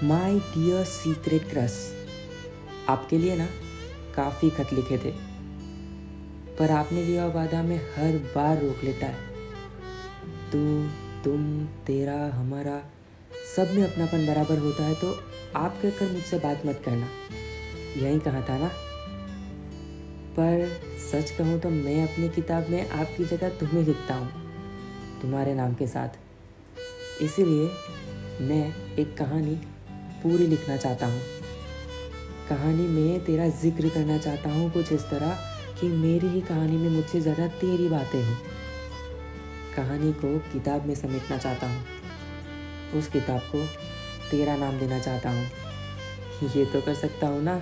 My dear secret cross आपके लिए ना काफ़ी खत लिखे थे, पर आपने लिया वादा में हर बार रोक लेता है। तू तुम, तेरा, हमारा, सब में अपनापन बराबर होता है तो आप कहकर मुझसे बात मत करना। यही कहा था ना? पर सच कहूँ तो मैं अपनी किताब में आपकी जगह तुम्हें लिखता हूँ, तुम्हारे नाम के साथ। इसीलिए मैं एक कहानी पूरी लिखना चाहता हूँ। कहानी में तेरा ज़िक्र करना चाहता हूँ कुछ इस तरह कि मेरी ही कहानी में मुझसे ज़्यादा तेरी बातें हों। कहानी को किताब में समेटना चाहता हूँ। उस किताब को तेरा नाम देना चाहता हूँ। ये तो कर सकता हूँ ना?